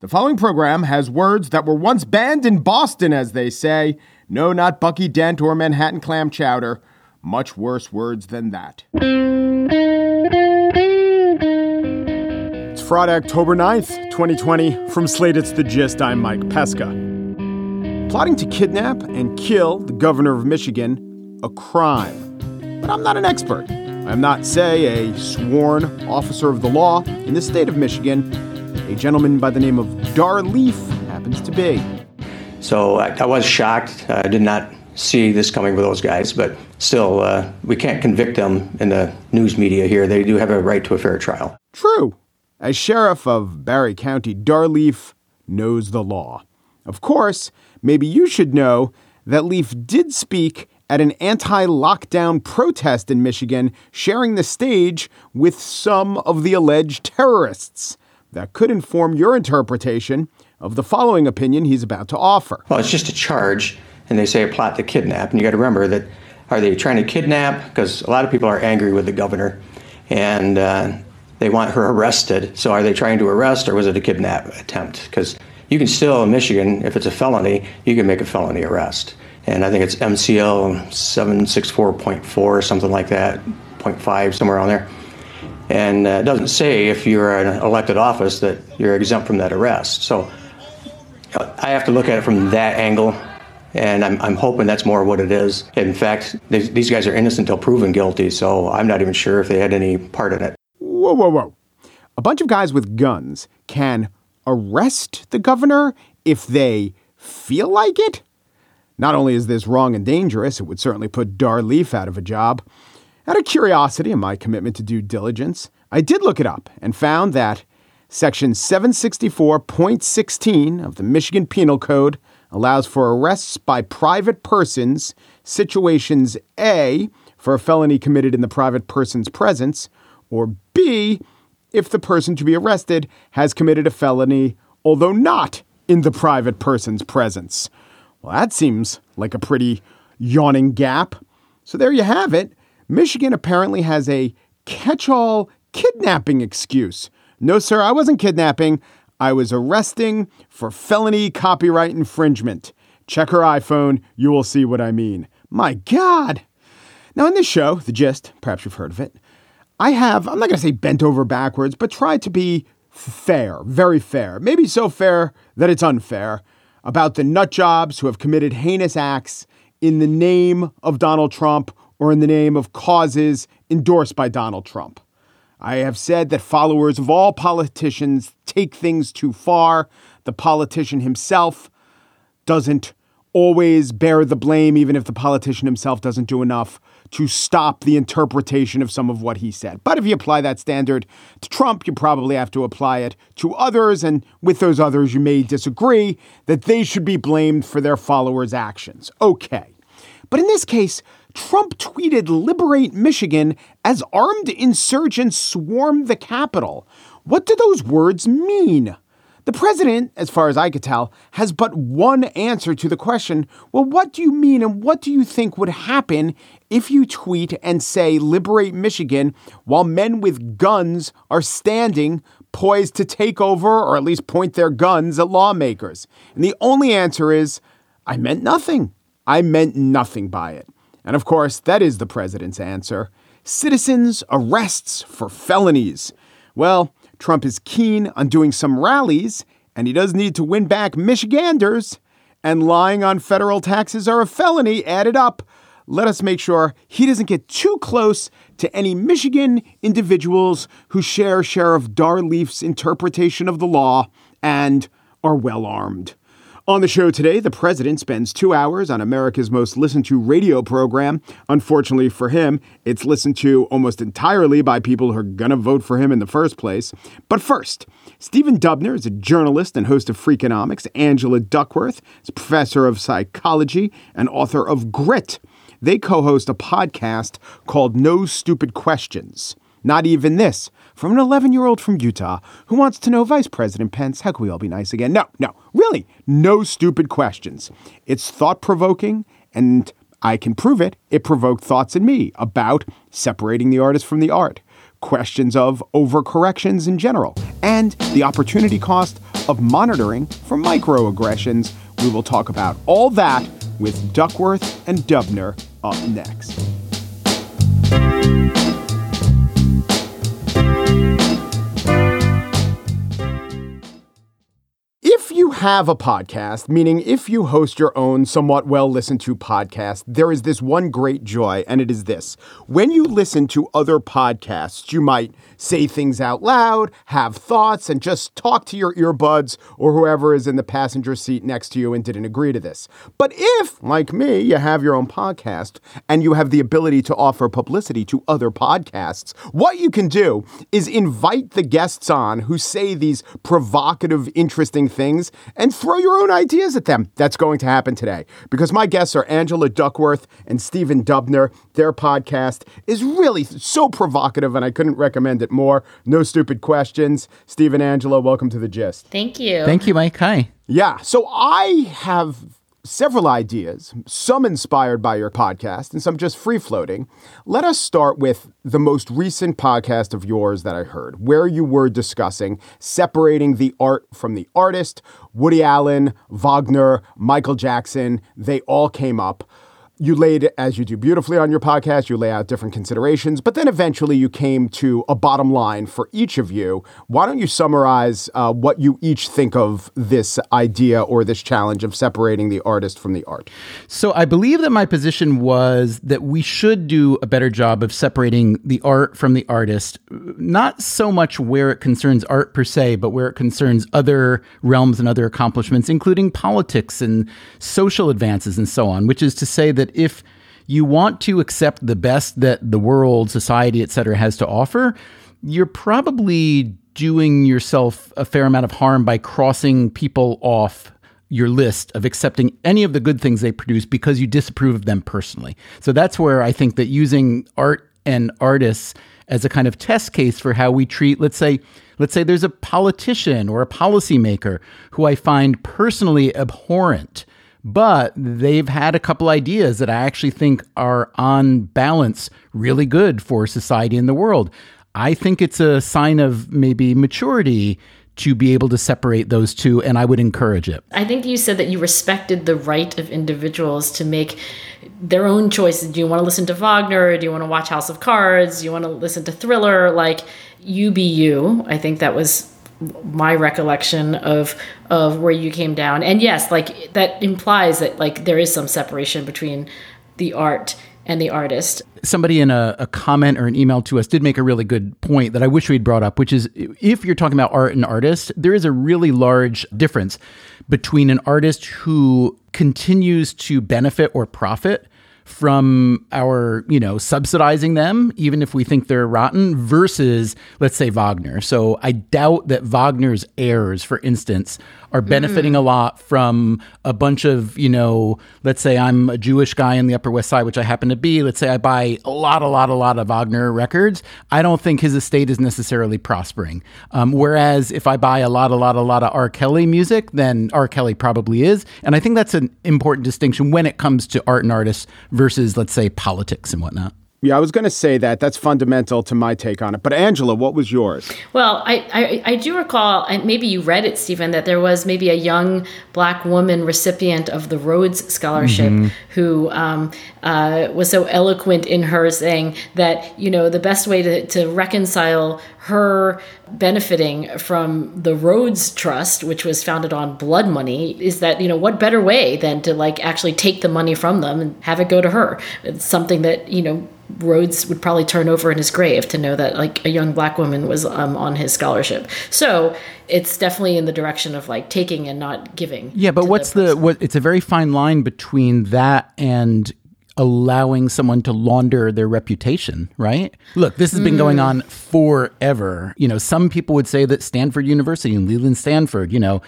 The following program has words that were once banned in Boston, as they say. No, not Bucky Dent or Manhattan clam chowder. Much worse words than that. It's Friday, October 9th, 2020. From Slate, it's The Gist. I'm Mike Pesca. Plotting to kidnap and kill the governor of Michigan, a crime. But I'm not an expert. I'm not, say, a sworn officer of the law in the state of Michigan a gentleman by the name of Dar Leaf happens to be. So I, I was shocked. I did not see this coming with those guys, but still, uh, we can't convict them in the news media here. They do have a right to a fair trial. True. As sheriff of Barry County, Dar Leaf knows the law. Of course, maybe you should know that Leaf did speak at an anti lockdown protest in Michigan, sharing the stage with some of the alleged terrorists that could inform your interpretation of the following opinion he's about to offer. Well, it's just a charge, and they say a plot to kidnap. And you got to remember that are they trying to kidnap? Because a lot of people are angry with the governor, and uh, they want her arrested. So are they trying to arrest, or was it a kidnap attempt? Because you can still, in Michigan, if it's a felony, you can make a felony arrest. And I think it's MCL 764.4 something like that, 0.5, somewhere on there. And uh, it doesn't say if you're an elected office that you're exempt from that arrest. So I have to look at it from that angle. And I'm, I'm hoping that's more what it is. In fact, these guys are innocent until proven guilty, so I'm not even sure if they had any part in it. Whoa, whoa, whoa. A bunch of guys with guns can arrest the governor if they feel like it? Not only is this wrong and dangerous, it would certainly put Dar Leaf out of a job. Out of curiosity and my commitment to due diligence, I did look it up and found that Section 764.16 of the Michigan Penal Code allows for arrests by private persons, situations A, for a felony committed in the private person's presence, or B, if the person to be arrested has committed a felony, although not in the private person's presence. Well, that seems like a pretty yawning gap. So there you have it. Michigan apparently has a catch all kidnapping excuse. No, sir, I wasn't kidnapping. I was arresting for felony copyright infringement. Check her iPhone. You will see what I mean. My God. Now, in this show, The Gist, perhaps you've heard of it, I have, I'm not going to say bent over backwards, but tried to be fair, very fair, maybe so fair that it's unfair about the nut jobs who have committed heinous acts in the name of Donald Trump or in the name of causes endorsed by Donald Trump. I have said that followers of all politicians take things too far. The politician himself doesn't always bear the blame, even if the politician himself doesn't do enough to stop the interpretation of some of what he said. But if you apply that standard to Trump, you probably have to apply it to others. And with those others, you may disagree that they should be blamed for their followers' actions. Okay. But in this case, Trump tweeted liberate Michigan as armed insurgents swarm the Capitol. What do those words mean? The president, as far as I could tell, has but one answer to the question well, what do you mean and what do you think would happen if you tweet and say liberate Michigan while men with guns are standing poised to take over or at least point their guns at lawmakers? And the only answer is I meant nothing. I meant nothing by it. And of course, that is the president's answer citizens' arrests for felonies. Well, Trump is keen on doing some rallies, and he does need to win back Michiganders. And lying on federal taxes are a felony added up. Let us make sure he doesn't get too close to any Michigan individuals who share Sheriff Dar Leaf's interpretation of the law and are well armed. On the show today, the president spends two hours on America's most listened to radio program. Unfortunately for him, it's listened to almost entirely by people who are going to vote for him in the first place. But first, Stephen Dubner is a journalist and host of Freakonomics. Angela Duckworth is a professor of psychology and author of Grit. They co host a podcast called No Stupid Questions. Not even this from an 11 year old from Utah who wants to know Vice President Pence, how can we all be nice again? No, no, really, no stupid questions. It's thought provoking, and I can prove it. It provoked thoughts in me about separating the artist from the art, questions of overcorrections in general, and the opportunity cost of monitoring for microaggressions. We will talk about all that with Duckworth and Dubner up next. Have a podcast, meaning if you host your own somewhat well listened to podcast, there is this one great joy, and it is this. When you listen to other podcasts, you might say things out loud, have thoughts, and just talk to your earbuds or whoever is in the passenger seat next to you and didn't agree to this. But if, like me, you have your own podcast and you have the ability to offer publicity to other podcasts, what you can do is invite the guests on who say these provocative, interesting things and throw your own ideas at them. That's going to happen today because my guests are Angela Duckworth and Stephen Dubner. Their podcast is really so provocative, and I couldn't recommend it more. No stupid questions. Stephen, Angela, welcome to the gist. Thank you. Thank you, Mike. Hi. Yeah, so I have several ideas, some inspired by your podcast and some just free floating. Let us start with the most recent podcast of yours that I heard, where you were discussing separating the art from the artist. Woody Allen, Wagner, Michael Jackson, they all came up you laid, as you do beautifully on your podcast, you lay out different considerations, but then eventually you came to a bottom line for each of you. Why don't you summarize uh, what you each think of this idea or this challenge of separating the artist from the art? So, I believe that my position was that we should do a better job of separating the art from the artist, not so much where it concerns art per se, but where it concerns other realms and other accomplishments, including politics and social advances and so on, which is to say that that if you want to accept the best that the world, society, etc., has to offer, you're probably doing yourself a fair amount of harm by crossing people off your list of accepting any of the good things they produce because you disapprove of them personally. So that's where I think that using art and artists as a kind of test case for how we treat, let's say, let's say there's a politician or a policymaker who I find personally abhorrent but they've had a couple ideas that I actually think are on balance really good for society and the world. I think it's a sign of maybe maturity to be able to separate those two, and I would encourage it. I think you said that you respected the right of individuals to make their own choices. Do you want to listen to Wagner? Do you want to watch House of Cards? Do you want to listen to Thriller? Like, you be you. I think that was my recollection of of where you came down. And yes like that implies that like there is some separation between the art and the artist. Somebody in a, a, comment or an email to us did make a really good point that i wish we'd brought up which is if you're talking about art and artist there is a really large difference between an artist who continues to benefit or profit from our, you know, subsidizing them, even if we think they're rotten, versus, let's say, Wagner. So I doubt that Wagner's heirs, for instance, are benefiting mm. a lot from a bunch of, you know, let's say I'm a Jewish guy in the Upper West Side, which I happen to be. Let's say I buy a lot, a lot, a lot of Wagner records. I don't think his estate is necessarily prospering. Um, whereas if I buy a lot, a lot, a lot of R. Kelly music, then R. Kelly probably is. And I think that's an important distinction when it comes to art and artists versus, let's say, politics and whatnot. Yeah, I was going to say that. That's fundamental to my take on it. But Angela, what was yours? Well, I, I, I do recall, and maybe you read it, Stephen, that there was maybe a young black woman recipient of the Rhodes Scholarship mm-hmm. who um, uh, was so eloquent in her saying that, you know, the best way to, to reconcile her benefiting from the Rhodes Trust, which was founded on blood money, is that, you know, what better way than to like actually take the money from them and have it go to her? It's something that, you know, Rhodes would probably turn over in his grave to know that like a young black woman was um, on his scholarship. So it's definitely in the direction of like taking and not giving. Yeah, but what's the, the what? It's a very fine line between that and allowing someone to launder their reputation, right? Look, this has been mm. going on forever. You know, some people would say that Stanford University and Leland Stanford, you know,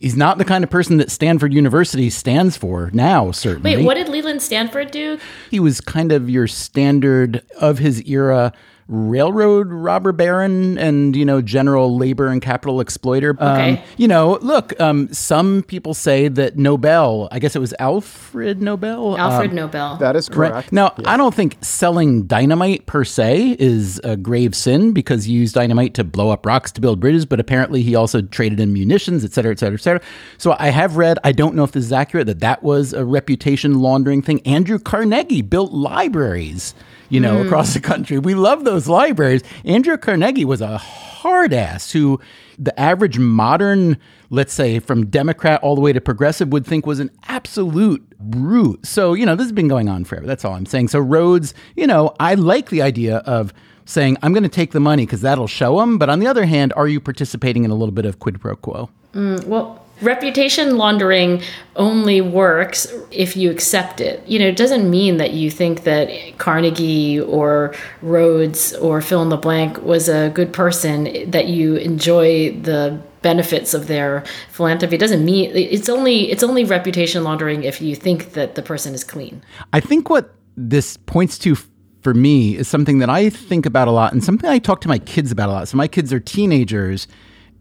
he's not the kind of person that Stanford University stands for now, certainly. Wait, what did Leland Stanford do? He was kind of your standard of his era railroad robber baron and you know general labor and capital exploiter. Okay. Um, you know, look, um, some people say that Nobel, I guess it was Alfred Nobel. Alfred um, Nobel. That is Right. correct. Now, I don't think selling dynamite per se is a grave sin because he used dynamite to blow up rocks to build bridges, but apparently he also traded in munitions, et cetera, et cetera, et cetera. So I have read, I don't know if this is accurate, that that was a reputation laundering thing. Andrew Carnegie built libraries, you know, hmm. across the country. We love those libraries. Andrew Carnegie was a hard ass who the average modern, let's say from Democrat all the way to progressive, would think was an absolute brute. So, you know, this has been going on forever. That's all I'm saying. So, Rhodes, you know, I like the idea of saying, I'm going to take the money because that'll show them. But on the other hand, are you participating in a little bit of quid pro quo? Mm, well, reputation laundering only works if you accept it. You know, it doesn't mean that you think that Carnegie or Rhodes or fill in the blank was a good person, that you enjoy the benefits of their philanthropy. It doesn't mean it's only it's only reputation laundering if you think that the person is clean. I think what this points to for me is something that I think about a lot and something I talk to my kids about a lot. So my kids are teenagers.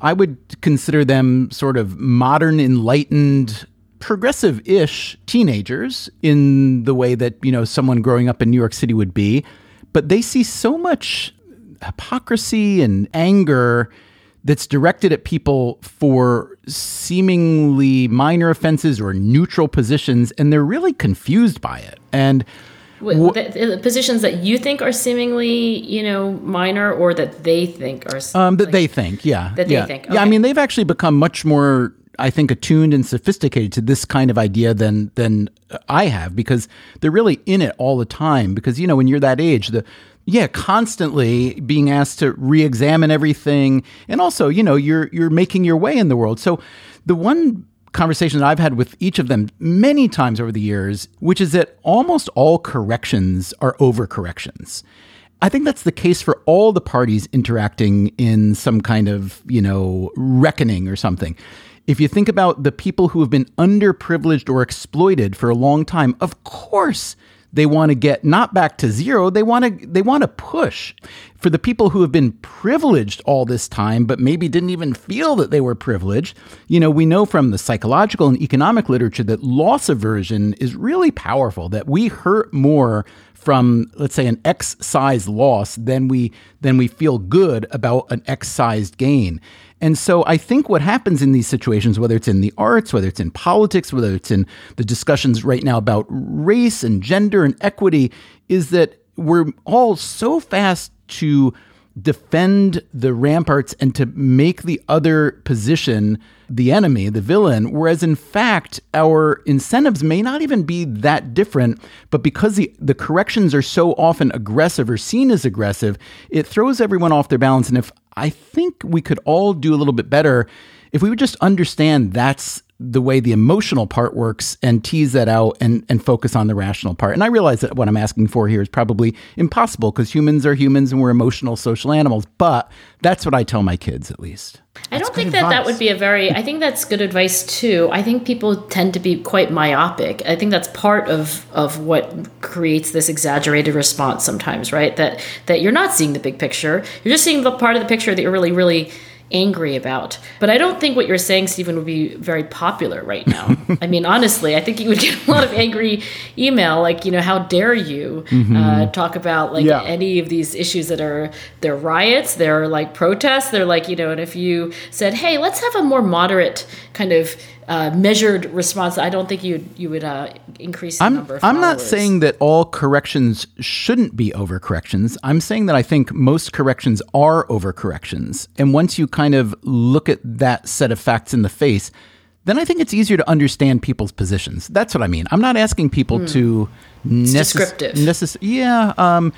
I would consider them sort of modern, enlightened, progressive-ish teenagers in the way that, you know, someone growing up in New York City would be, but they see so much hypocrisy and anger that's directed at people for seemingly minor offenses or neutral positions, and they're really confused by it. And Wh- the, the positions that you think are seemingly, you know, minor, or that they think are. um, that they think, yeah, That they yeah. think, yeah. I mean, they've actually become much more, I think, attuned and sophisticated to this kind of idea than than I have because they're really in it all the time. Because you know, when you're that age, the yeah, constantly being asked to re-examine everything, and also, you know, you're you're making your way in the world. So, the one conversation that I've had with each of them many times over the years, which is that almost all corrections are overcorrections. I think that's the case for all the parties interacting in some kind of, you know, reckoning or something. If you think about the people who have been underprivileged or exploited for a long time, of course they want to get not back to zero, they want to they want to push. For the people who have been privileged all this time but maybe didn't even feel that they were privileged, you know, we know from the psychological and economic literature that loss aversion is really powerful that we hurt more from let's say an X size loss than we than we feel good about an X sized gain. And so I think what happens in these situations, whether it's in the arts, whether it's in politics, whether it's in the discussions right now about race and gender and equity, is that we're all so fast to defend the ramparts and to make the other position the enemy, the villain, whereas in fact, our incentives may not even be that different, but because the, the corrections are so often aggressive or seen as aggressive, it throws everyone off their balance. And if I think we could all do a little bit better if we would just understand that's the way the emotional part works and tease that out and, and focus on the rational part. And I realize that what I'm asking for here is probably impossible because humans are humans and we're emotional social animals, but that's what I tell my kids at least. I don't think that that would be a very. I think that's good advice too. I think people tend to be quite myopic. I think that's part of of what creates this exaggerated response sometimes, right? That that you're not seeing the big picture. You're just seeing the part of the picture that you're really really angry about. But I don't think what you're saying, Stephen, would be very popular right now. I mean, honestly, I think you would get a lot of angry email, like, you know, how dare you uh, talk about like Yeah. any of these issues that are they're riots, they're like protests, they're like, you know, and if you said, hey, let's have a more moderate kind of uh, measured response, I don't think you you would uh, increase the I'm, number of I'm not saying that all corrections shouldn't be overcorrections. I'm saying that I think most corrections are overcorrections. And once you kind of look at that set of facts in the face, then I think it's easier to understand people's positions. That's what I mean. I'm not asking people to necess- descriptive. necess- yeah, um,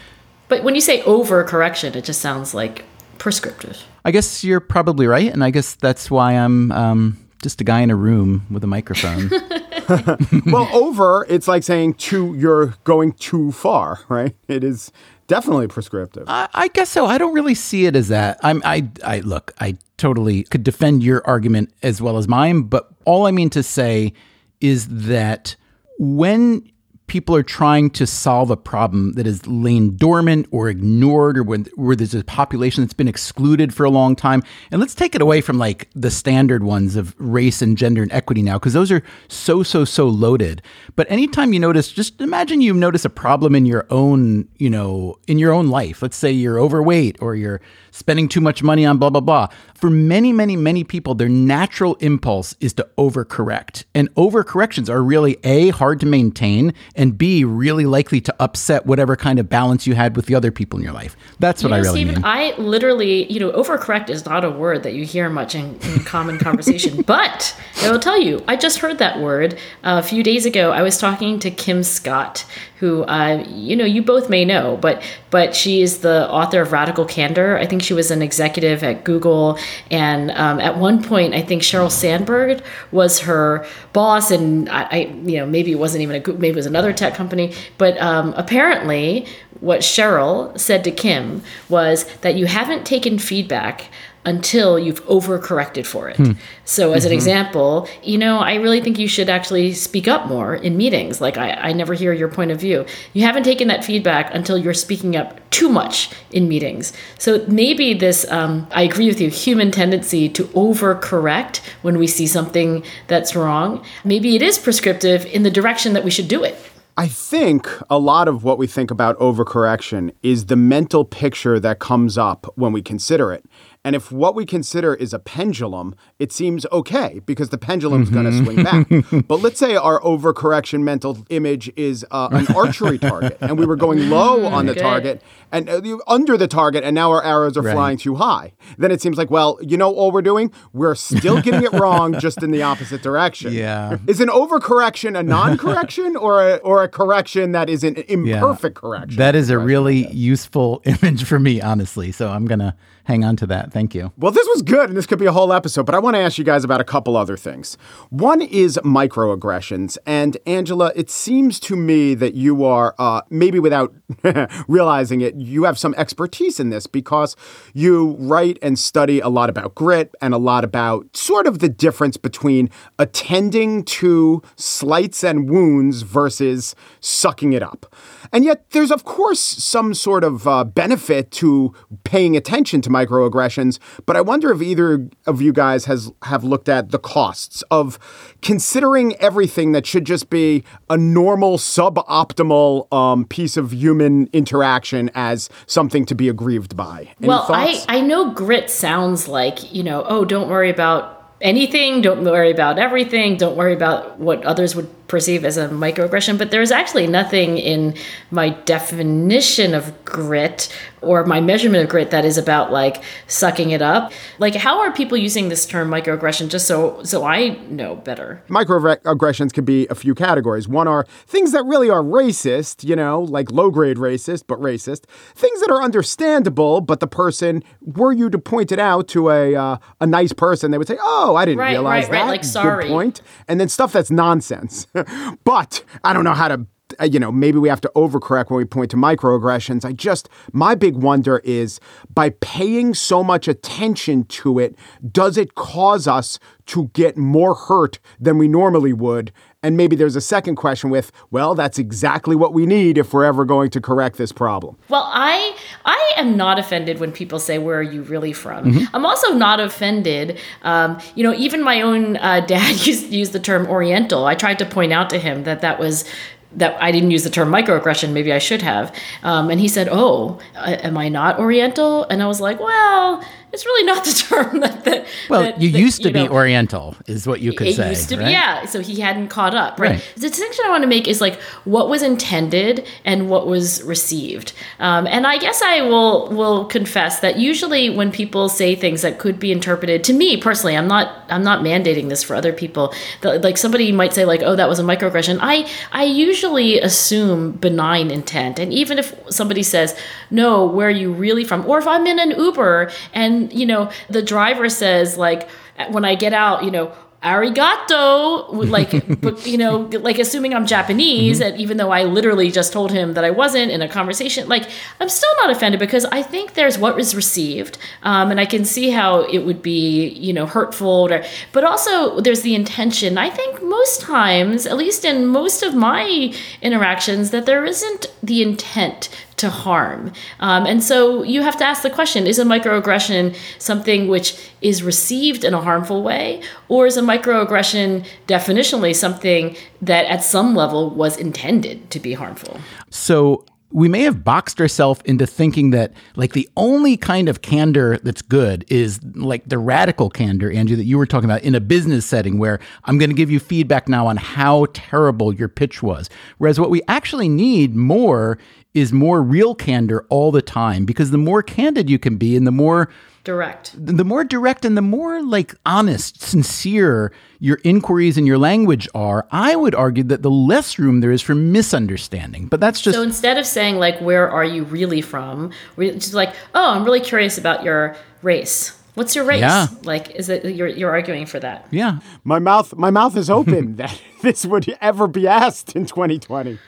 But when you say overcorrection, it just sounds like prescriptive. I guess you're probably right, and I guess that's why I'm um, just a guy in a room with a microphone. well, over, it's like saying too, you're going too far, right? It is definitely prescriptive. I, I guess so. I don't really see it as that. I'm. I. I look. I totally could defend your argument as well as mine, but all I mean to say is that when people are trying to solve a problem that is lain dormant or ignored or when, where there's a population that's been excluded for a long time. And let's take it away from like the standard ones of race and gender and equity now, because those are so, so, so loaded. But anytime you notice, just imagine you notice a problem in your own, you know, in your own life. Let's say you're overweight or you're spending too much money on blah, blah, blah. For many, many, many people, their natural impulse is to overcorrect. And overcorrections are really A, hard to maintain, and B, really likely to upset whatever kind of balance you had with the other people in your life. That's what you know, I really Stephen, mean. I literally, you know, overcorrect is not a word that you hear much in, in common conversation. but I will tell you, I just heard that word uh, a few days ago. I was talking to Kim Scott, who uh, you know you both may know, but but she is the author of Radical Candor. I think she was an executive at Google, and um, at one point, I think Sheryl Sandberg was her boss, and I, I you know maybe it wasn't even a maybe it was another tech company, but um, apparently what Sheryl said to Kim was that you haven't taken feedback until you've overcorrected for it. Hmm. So, as mm-hmm. an example, you know, I really think you should actually speak up more in meetings. Like, I, I never hear your point of view. You haven't taken that feedback until you're speaking up too much in meetings. So, maybe this, um, I agree with you, human tendency to overcorrect when we see something that's wrong, maybe it is prescriptive in the direction that we should do it. I think a lot of what we think about overcorrection is the mental picture that comes up when we consider it. And if what we consider is a pendulum, it seems okay because the pendulum's mm-hmm. going to swing back. but let's say our overcorrection mental image is uh, an archery target and we were going low on the target and uh, under the target and now our arrows are right. flying too high. Then it seems like, well, you know all we're doing? We're still getting it wrong just in the opposite direction. Yeah. Is an overcorrection a non-correction or a, or a correction that is an imperfect yeah. correction? That is a really useful image for me, honestly. So I'm going to hang on to that. Thank you. Well, this was good, and this could be a whole episode, but I want to ask you guys about a couple other things. One is microaggressions. And Angela, it seems to me that you are, uh, maybe without realizing it, you have some expertise in this because you write and study a lot about grit and a lot about sort of the difference between attending to slights and wounds versus sucking it up. And yet, there's of course some sort of uh, benefit to paying attention to microaggressions. But I wonder if either of you guys has have looked at the costs of considering everything that should just be a normal, suboptimal um, piece of human interaction as something to be aggrieved by. Any well, I I know grit sounds like you know oh don't worry about anything don't worry about everything don't worry about what others would perceive as a microaggression, but there's actually nothing in my definition of grit or my measurement of grit that is about like sucking it up. Like how are people using this term microaggression just so so I know better? Microaggressions can be a few categories. One are things that really are racist, you know, like low grade racist, but racist. Things that are understandable, but the person were you to point it out to a uh, a nice person, they would say, "Oh, I didn't right, realize right, that." Right, right, like sorry. Good point. And then stuff that's nonsense. but I don't know how to you know, maybe we have to overcorrect when we point to microaggressions. I just, my big wonder is by paying so much attention to it, does it cause us to get more hurt than we normally would? And maybe there's a second question with, well, that's exactly what we need if we're ever going to correct this problem. Well, I I am not offended when people say, "Where are you really from?" Mm-hmm. I'm also not offended. Um, you know, even my own uh, dad used used the term Oriental. I tried to point out to him that that was that I didn't use the term microaggression. Maybe I should have. Um, and he said, "Oh, am I not Oriental?" And I was like, "Well." It's really not the term that. that well, that, you that, used to you be Oriental, is what you could it say. Used to right? be, yeah. So he hadn't caught up, right? right? The distinction I want to make is like what was intended and what was received. Um, and I guess I will will confess that usually when people say things that could be interpreted to me personally, I'm not I'm not mandating this for other people. The, like somebody might say like, oh, that was a microaggression. I I usually assume benign intent, and even if somebody says, no, where are you really from, or if I'm in an Uber and you know the driver says like when I get out, you know, arigato like but you know like assuming i'm japanese Mm-hmm. and even though i literally just told him that i wasn't in a conversation like i'm still not offended because i think there's what was received um, and i can see how it would be you know hurtful or, but also there's the intention i think most times at least in most of my interactions that there isn't the intent to harm. Um, and so you have to ask the question is a microaggression something which is received in a harmful way, or is a microaggression definitionally something that at some level was intended to be harmful? So we may have boxed ourselves into thinking that like the only kind of candor that's good is like the radical candor, Andrew, that you were talking about in a business setting where I'm going to give you feedback now on how terrible your pitch was. Whereas what we actually need more is more real candor all the time because the more candid you can be and the more Direct. the more direct and the more like honest, sincere your inquiries and your language are, I would argue that the less room there is for misunderstanding. But that's just So instead of saying like where are you really from, we're just like, oh, I'm really curious about your race. What's your race? Yeah. Like, is it you're you're arguing for that? yeah. My mouth, my mouth is open that this would ever be asked in 2020.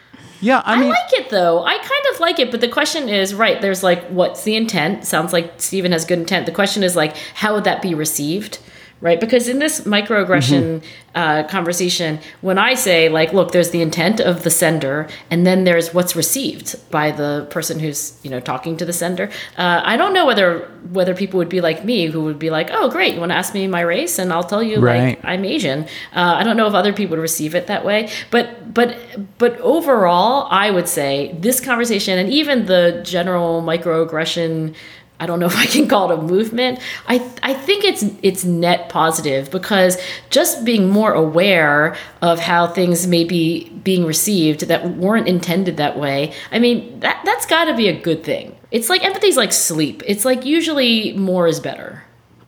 Yeah, I I like it though. I kind of like it, but the question is, right? There's like, what's the intent? Sounds like Stephen has good intent. The question is like, how would that be received, right? Because in this microaggression uh, conversation, when I say like, look, there's the intent of the sender, and then there's what's received by the person who's you know talking to the sender. Uh, I don't know whether whether people would be like me, who would be like, oh, great, you want to ask me my race, and I'll tell you Right. like I'm Asian. Uh, I don't know if other people would receive it that way, but but but overall, I would say this conversation and even the general microaggression. I don't know if I can call it a movement. I I think it's it's net positive because just being more aware of how things may be being received that weren't intended that way. I mean that that's got to be a good thing. It's like empathy's like sleep. It's like usually more is better.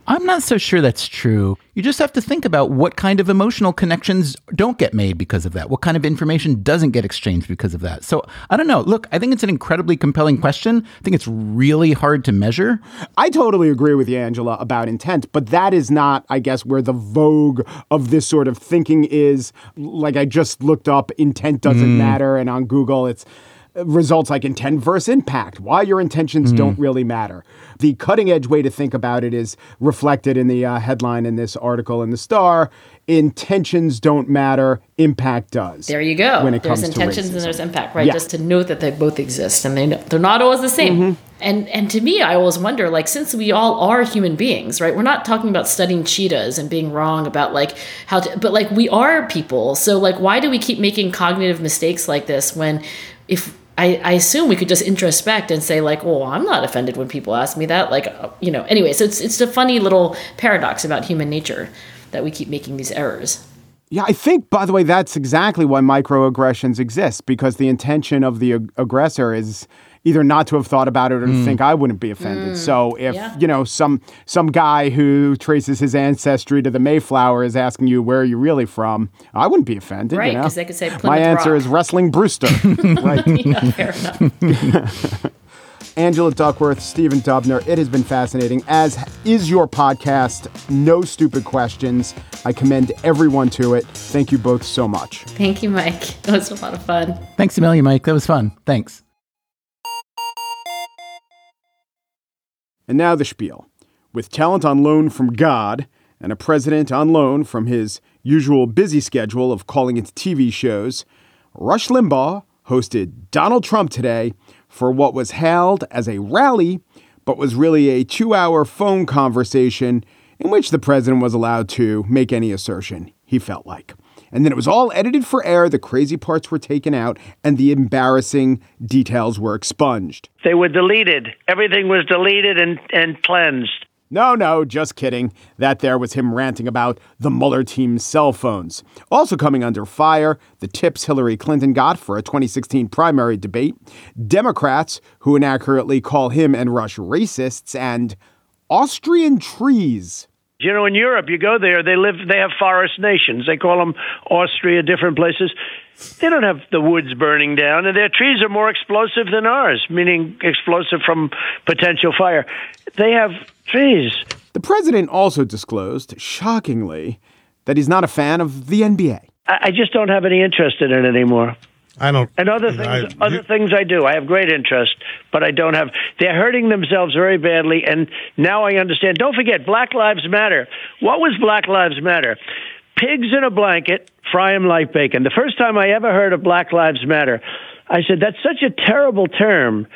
I'm not so sure that's true. You just have to think about what kind of emotional connections don't get made because of that. What kind of information doesn't get exchanged because of that. So I don't know. Look, I think it's an incredibly compelling question. I think it's really hard to measure. I totally agree with you, Angela, about intent, but that is not, I guess, where the vogue of this sort of thinking is. Like I just looked up, intent doesn't mm. matter, and on Google, it's results like intent versus impact. Why your intentions don't really matter. The cutting edge way to think about it is reflected in the uh, headline in this article in the Star. Intentions don't matter, impact does. There you go. When it there's comes to intentions and there's impact, right? Yeah. Just to note that they both exist and they they're not always the same. Mm-hmm. And and to me, I always wonder, like, since we all are human beings, right? We're not talking about studying cheetahs and being wrong about like how to, but like we are people. So like, why do we keep making cognitive mistakes like this when, if I, I assume we could just introspect and say like, well, I'm not offended when people ask me that. Like, uh, you know. Anyway, so it's it's a funny little paradox about human nature that we keep making these errors. Yeah, I think, by the way, that's exactly why microaggressions exist because the intention of the ag- aggressor is either not to have thought about it or to hmm. think I wouldn't be offended. Hmm. So if, Yeah. you know, some some guy who traces his ancestry to the Mayflower is asking you where are you really from, I wouldn't be offended. Right, you know? 'cause they could say Plymouth My answer Rock. is Wrestling Brewster. right. Yeah, fair enough. Angela Duckworth, Stephen Dubner. It has been fascinating, as is your podcast, No Stupid Questions. I commend everyone to it. Thank you both so much. Thank you, Mike. That was a lot of fun. Thanks a million, Mike. That was fun. Thanks. And now the spiel. With talent on loan from God and a president on loan from his usual busy schedule of calling into TV shows, Rush Limbaugh hosted Donald Trump today for what was hailed as a rally, but was really a two hour phone conversation in which the president was allowed to make any assertion he felt like. And then it was all edited for air, the crazy parts were taken out, and the embarrassing details were expunged. They were deleted. Everything was deleted and, and cleansed. No, no, just kidding. That there was him ranting about the Mueller team's cell phones. Also coming under fire, the tips Hillary Clinton got for a 2016 primary debate, Democrats who inaccurately call him and Rush racists, and Austrian trees. You know, in Europe, you go there, they live, they have forest nations. They call them Austria, different places. They don't have the woods burning down, and their trees are more explosive than ours, meaning explosive from potential fire. They have trees. The president also disclosed, shockingly, that he's not a fan of the NBA. I, I just don't have any interest in it anymore. I don't. And other things, I, other you, things I do. I have great interest, but I don't have. They're hurting themselves very badly, and now I understand. Don't forget, Black Lives Matter. What was Black Lives Matter? Pigs in a blanket, fry 'em like bacon. The first time I ever heard of Black Lives Matter, I said that's such a terrible term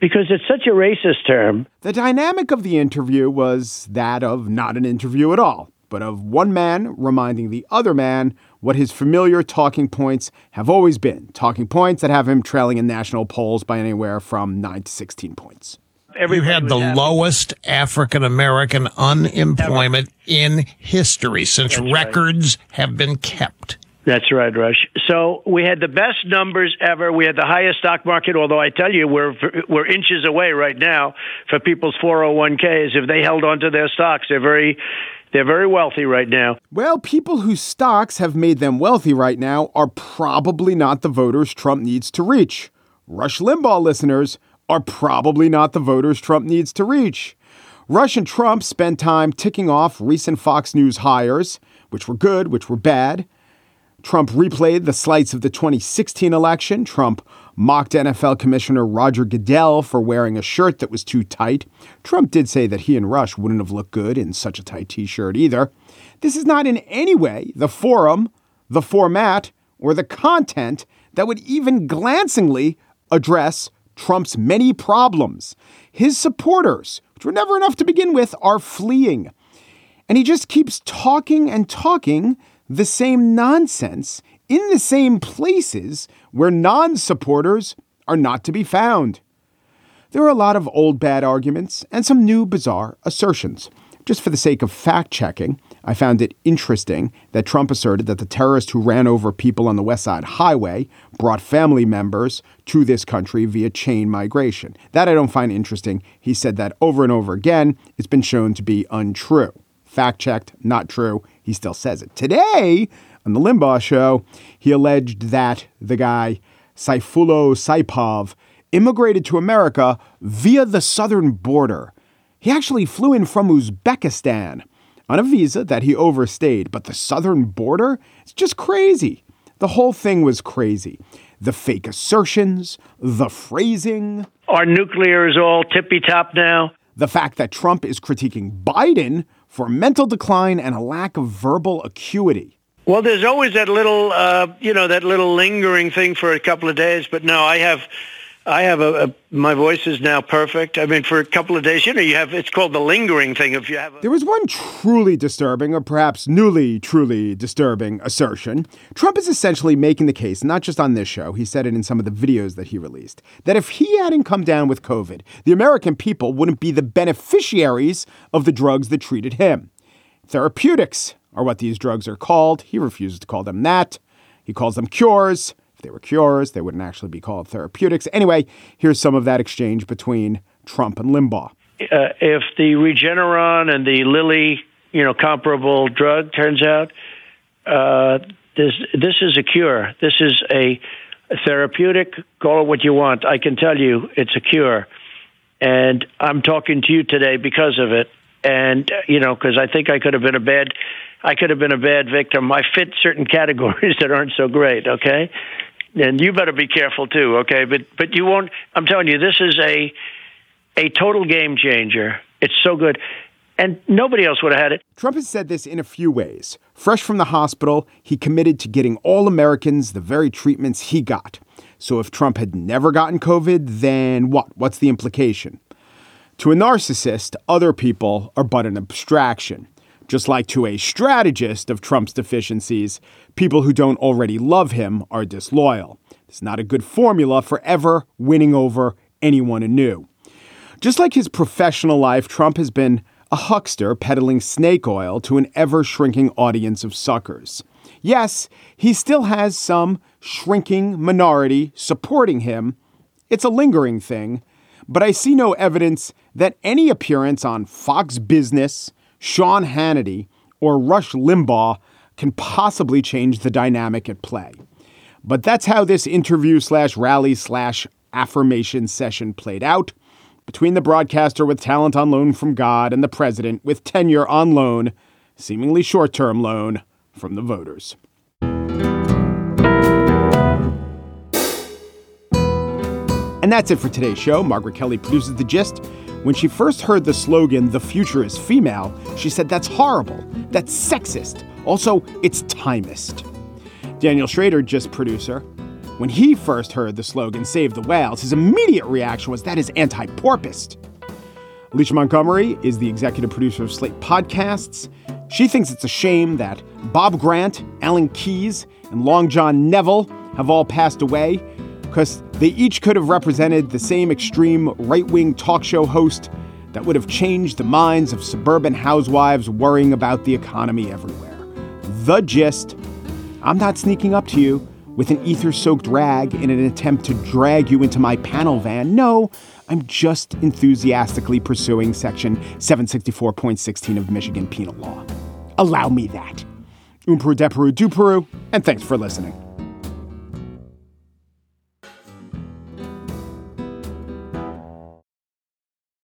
because it's such a racist term. The dynamic of the interview was that of not an interview at all, but of one man reminding the other man what his familiar talking points have always been talking points that have him trailing in national polls by anywhere from 9 to 16 points. you Everybody had the happy. lowest African American unemployment in history since records have been kept. That's right, Rush. So we had the best numbers ever. We had the highest stock market, although I tell you, we're we're inches away right now for people's 401ks. If they held onto their stocks, they're very they're very wealthy right now. Well, people whose stocks have made them wealthy right now are probably not the voters Trump needs to reach. Rush Limbaugh listeners are probably not the voters Trump needs to reach. Rush and Trump spent time ticking off recent Fox News hires, which were good, which were bad. Trump replayed the slights of the 2016 election. Trump mocked NFL Commissioner Roger Goodell for wearing a shirt that was too tight. Trump did say that he and Rush wouldn't have looked good in such a tight t shirt either. This is not in any way the forum, the format, or the content that would even glancingly address Trump's many problems. His supporters, which were never enough to begin with, are fleeing. And he just keeps talking and talking the same nonsense in the same places where non supporters are not to be found. There are a lot of old bad arguments and some new bizarre assertions. Just for the sake of fact checking, I found it interesting that Trump asserted that the terrorist who ran over people on the West Side Highway brought family members to this country via chain migration. That I don't find interesting. He said that over and over again. It's been shown to be untrue. Fact checked, not true. He still says it. Today, on the Limbaugh show, he alleged that the guy, Sayfullo Saipov, immigrated to America via the southern border. He actually flew in from Uzbekistan on a visa that he overstayed, but the southern border? It's just crazy. The whole thing was crazy. The fake assertions, the phrasing, Our nuclear is all tippy top now. the fact that Trump is critiquing Biden for mental decline and a lack of verbal acuity. Well, there's always that little, uh, you know, that little lingering thing for a couple of days. But no, I have, I have a, a my voice is now perfect. I mean, for a couple of days, you know, you have it's called the lingering thing. If you have, a, There was one truly disturbing, or perhaps newly truly disturbing, assertion. Trump is essentially making the case, not just on this show, he said it in some of the videos that he released, that if he hadn't come down with COVID, the American people wouldn't be the beneficiaries of the drugs that treated him. Therapeutics are what these drugs are called. He refuses to call them that. He calls them cures. If they were cures, they wouldn't actually be called therapeutics. Anyway, here's some of that exchange between Trump and Limbaugh. uh, if the Regeneron and the Lilly, you know, comparable drug turns out, uh, this this is a cure. This is a therapeutic. Call it what you want. I can tell you, it's a cure. And I'm talking to you today because of it. And uh, you know, because I think I could have been a bad, I could have been a bad victim. I fit certain categories that aren't so great. Okay, and you better be careful too. Okay, but but you won't. I'm telling you, this is a a total game changer. It's so good. And nobody else would have had it. Trump has said this in a few ways. Fresh from the hospital, he committed to getting all Americans the very treatments he got. So if Trump had never gotten COVID, then what? What's the implication? To a narcissist, other people are but an abstraction. Just like to a strategist of Trump's deficiencies, people who don't already love him are disloyal. It's not a good formula for ever winning over anyone anew. Just like his professional life, Trump has been a huckster peddling snake oil to an ever shrinking audience of suckers. Yes, he still has some shrinking minority supporting him. It's a lingering thing, but I see no evidence that any appearance on Fox Business, Sean Hannity, or Rush Limbaugh can possibly change the dynamic at play. But that's how this interview slash rally slash affirmation session played out between the broadcaster with talent on loan from God and the president with tenure on loan, seemingly short term loan from the voters. And that's it for today's show. Margaret Kelley produces The Gist. When she first heard the slogan, The future is female, she said, That's horrible. That's sexist. Also, it's timist. Daniel Schroeder, just producer, when he first heard the slogan, Save the Whales, his immediate reaction was, That is anti porpist. Alicia Montgomery is the executive producer of Slate Podcasts. She thinks it's a shame that Bob Grant, Alan Keyes, and Long John Nebel have all passed away because they each could have represented the same extreme right wing talk show host that would have changed the minds of suburban housewives worrying about the economy everywhere. The gist I'm not sneaking up to you with an ether soaked rag in an attempt to drag you into my panel van. No, I'm just enthusiastically pursuing Section 764.16 of Michigan penal law. Allow me that. Umperu, deperu, duperu, and thanks for listening.